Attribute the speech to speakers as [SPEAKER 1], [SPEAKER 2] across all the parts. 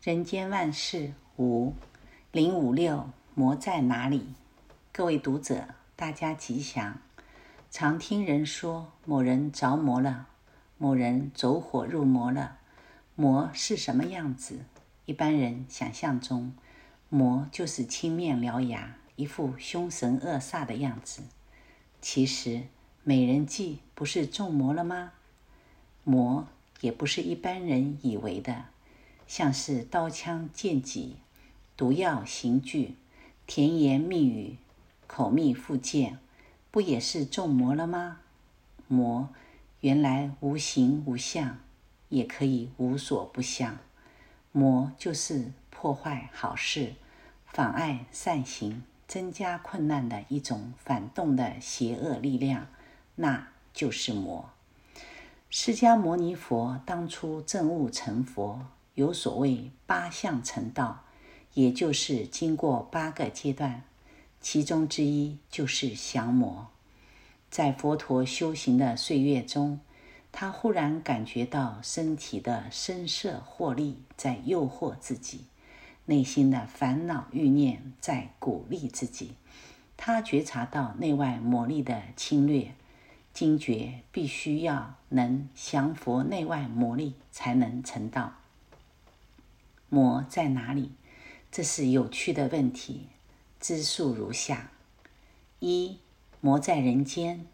[SPEAKER 1] 人间万事五零五六，魔在哪里？各位读者，大家吉祥。常听人说，某人着魔了，某人走火入魔了。魔是什么样子？一般人想象中，魔就是青面獠牙，一副凶神恶煞的样子。其实，美人计不是中魔了吗？魔也不是一般人以为的。像是刀枪剑戟、毒药刑具、甜言蜜语、口蜜腹剑，不也是中魔了吗？魔原来无形无相，也可以无所不相。魔就是破坏好事、妨碍善行、增加困难的一种反动的邪恶力量，那就是魔。释迦牟尼佛当初证悟成佛。有所谓八相成道，也就是经过八个阶段，其中之一就是降魔。在佛陀修行的岁月中，他忽然感觉到身体的声色获利在诱惑自己，内心的烦恼欲念在鼓励自己。他觉察到内外魔力的侵略，惊觉必须要能降伏内外魔力，才能成道。魔在哪里？这是有趣的问题。之数如下：一、魔在人间，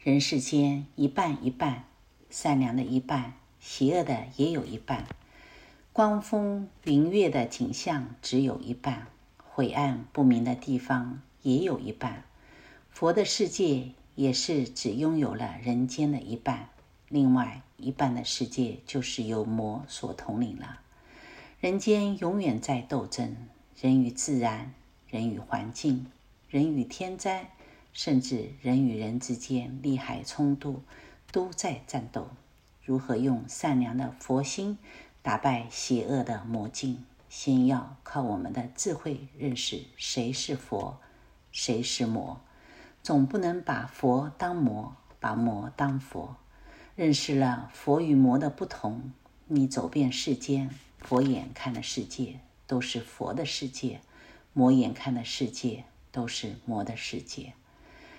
[SPEAKER 1] 人世间一半一半，善良的一半，邪恶的也有一半；光风明月的景象只有一半，晦暗不明的地方也有一半。佛的世界也是只拥有了人间的一半，另外一半的世界就是由魔所统领了。人间永远在斗争，人与自然，人与环境，人与天灾，甚至人与人之间利害冲突，都在战斗。如何用善良的佛心打败邪恶的魔境？先要靠我们的智慧认识谁是佛，谁是魔。总不能把佛当魔，把魔当佛。认识了佛与魔的不同，你走遍世间。佛眼看的世界都是佛的世界，魔眼看的世界都是魔的世界。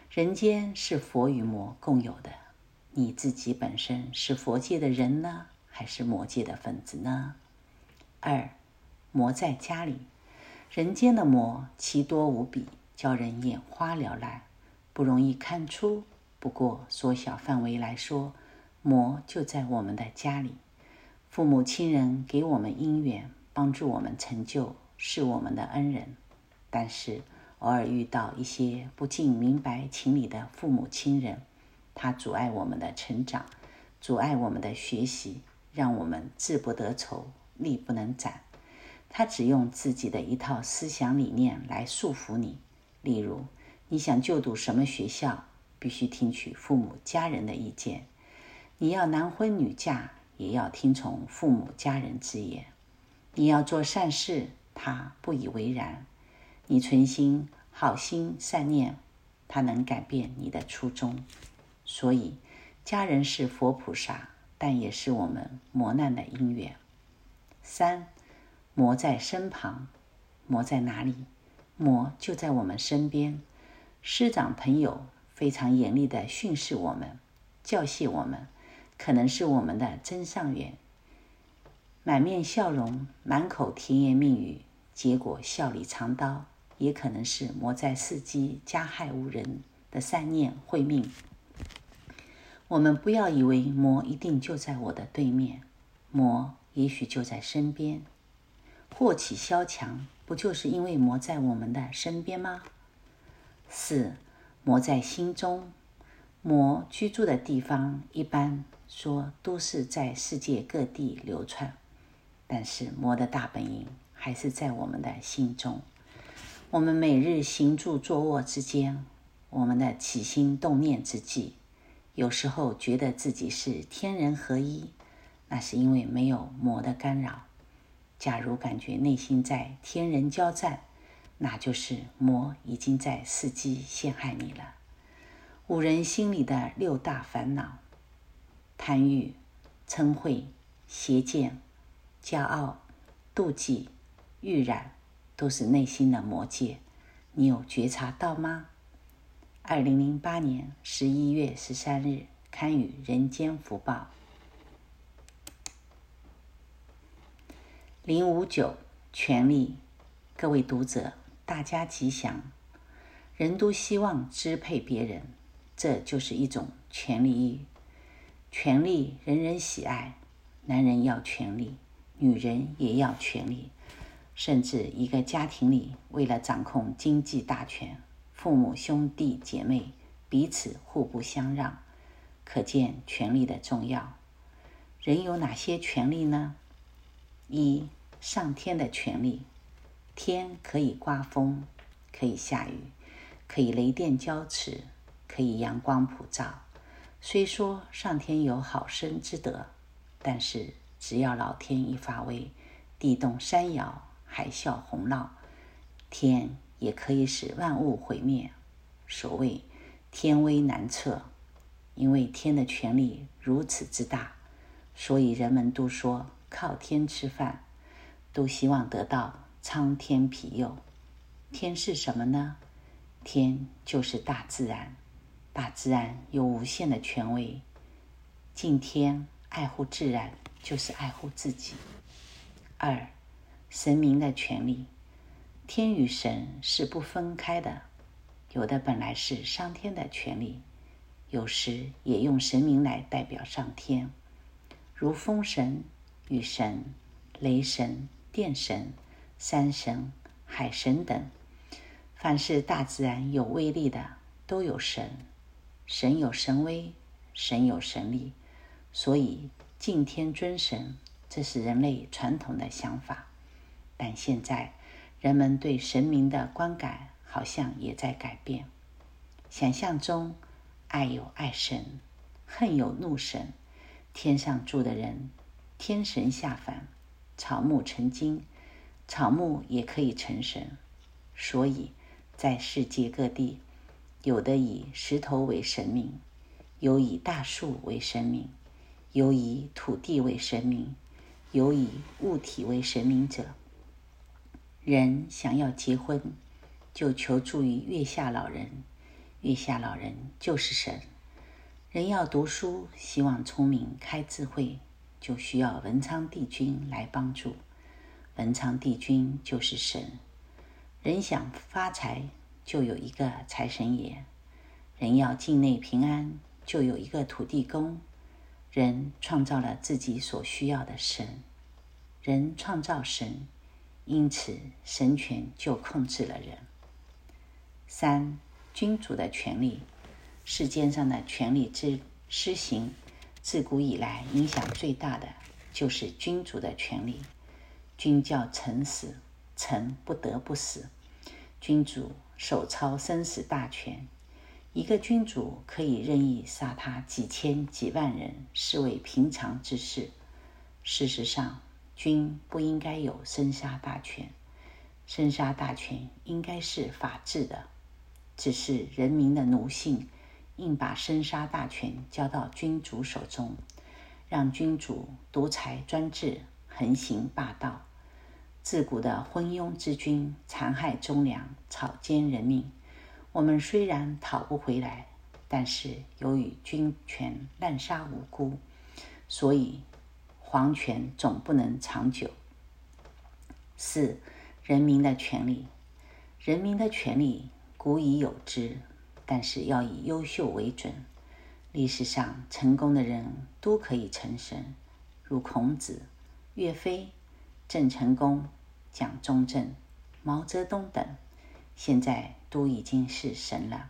[SPEAKER 1] 人间是佛与魔共有的，你自己本身是佛界的人呢，还是魔界的分子呢？二，魔在家里，人间的魔奇多无比，叫人眼花缭乱，不容易看出。不过缩小范围来说，魔就在我们的家里。父母亲人给我们姻缘，帮助我们成就，是我们的恩人。但是偶尔遇到一些不尽明白情理的父母亲人，他阻碍我们的成长，阻碍我们的学习，让我们志不得酬，力不能展。他只用自己的一套思想理念来束缚你。例如，你想就读什么学校，必须听取父母家人的意见；你要男婚女嫁。也要听从父母家人之言。你要做善事，他不以为然；你存心好心善念，他能改变你的初衷。所以，家人是佛菩萨，但也是我们磨难的因缘。三，魔在身旁，魔在哪里？魔就在我们身边。师长朋友非常严厉的训示我们，教诫我们。可能是我们的真上缘，满面笑容，满口甜言蜜语，结果笑里藏刀；也可能是魔在伺机加害无人的善念会命。我们不要以为魔一定就在我的对面，魔也许就在身边。祸起萧墙，不就是因为魔在我们的身边吗？四，魔在心中，魔居住的地方一般。说都是在世界各地流窜，但是魔的大本营还是在我们的心中。我们每日行住坐卧之间，我们的起心动念之际，有时候觉得自己是天人合一，那是因为没有魔的干扰。假如感觉内心在天人交战，那就是魔已经在伺机陷害你了。五人心里的六大烦恼。贪欲、嗔恚、邪见、骄傲、妒忌、欲染，都是内心的魔戒。你有觉察到吗？二零零八年十一月十三日，刊于《人间福报》。零五九，权力，各位读者，大家吉祥。人都希望支配别人，这就是一种权力欲。权力人人喜爱，男人要权力，女人也要权力。甚至一个家庭里，为了掌控经济大权，父母兄弟姐妹彼此互不相让，可见权力的重要。人有哪些权利呢？一、上天的权利，天可以刮风，可以下雨，可以雷电交驰，可以阳光普照。虽说上天有好生之德，但是只要老天一发威，地动山摇。海啸洪涝，天也可以使万物毁灭。所谓天威难测，因为天的权力如此之大，所以人们都说靠天吃饭，都希望得到苍天庇佑。天是什么呢？天就是大自然，大自然有无限的权威。敬天爱护自然，就是爱护自己。二。神明的权利，天与神是不分开的。有的本来是上天的权利，有时也用神明来代表上天，如风神、雨神、雷神、电神、山神、海神等。凡是大自然有威力的，都有神。神有神威，神有神力，所以敬天尊神，这是人类传统的想法。但现在，人们对神明的观感好像也在改变。想象中，爱有爱神，恨有怒神。天上住的人，天神下凡，草木成精，草木也可以成神。所以，在世界各地，有的以石头为神明，有以大树为神明，有以土地为神明，有以物体为神明者。人想要结婚，就求助于月下老人，月下老人就是神。人要读书，希望聪明开智慧，就需要文昌帝君来帮助，文昌帝君就是神。人想发财，就有一个财神爷。人要境内平安，就有一个土地公。人创造了自己所需要的神，人创造神。因此，神权就控制了人。三、君主的权利，世间上的权力之施行，自古以来影响最大的就是君主的权利。君叫臣死，臣不得不死。君主手操生死大权，一个君主可以任意杀他几千几万人，视为平常之事。事实上，君不应该有生杀大权，生杀大权应该是法治的，只是人民的奴性硬把生杀大权交到君主手中，让君主独裁专制、横行霸道。自古的昏庸之君残害忠良、草菅人命，我们虽然讨不回来，但是由于君权滥杀无辜，所以。皇权总不能长久。四、人民的权利，人民的权利古已有之，但是要以优秀为准。历史上成功的人都可以成神，如孔子、岳飞、郑成功、蒋中正、毛泽东等，现在都已经是神了。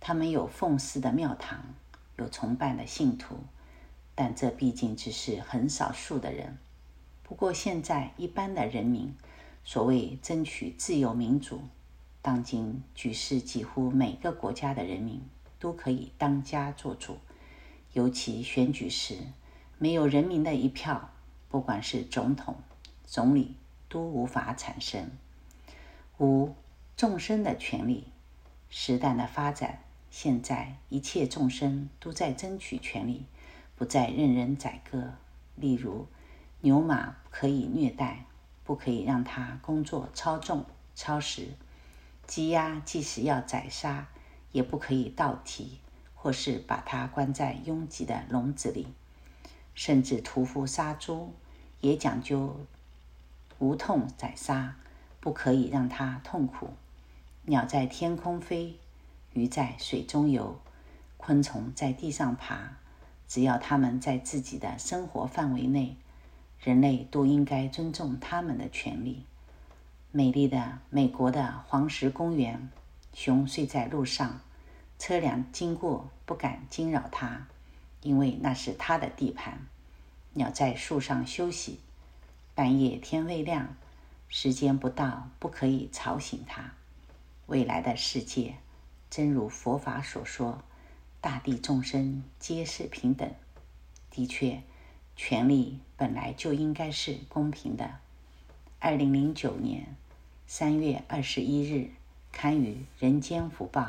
[SPEAKER 1] 他们有奉祀的庙堂，有崇拜的信徒。但这毕竟只是很少数的人。不过现在一般的人民，所谓争取自由民主，当今局势几乎每个国家的人民都可以当家作主。尤其选举时，没有人民的一票，不管是总统、总理，都无法产生。五、众生的权利，时代的发展，现在一切众生都在争取权利。不再任人宰割，例如牛马可以虐待，不可以让它工作超重、超时。鸡鸭即使要宰杀，也不可以倒提，或是把它关在拥挤的笼子里。甚至屠夫杀猪，也讲究无痛宰杀，不可以让它痛苦。鸟在天空飞，鱼在水中游，昆虫在地上爬，只要它们在自己的生活范围内，人类都应该尊重它们的权利。美丽的美国的黄石公园，熊睡在路上，车辆经过不敢惊扰它，因为那是它的地盘。鸟在树上休息，半夜天未亮，时间不到不可以吵醒它。未来的世界，真如佛法所说，大地众生皆是平等。的确，权利本来就应该是公平的。二零零九年三月二十一日，刊于《人间福报》。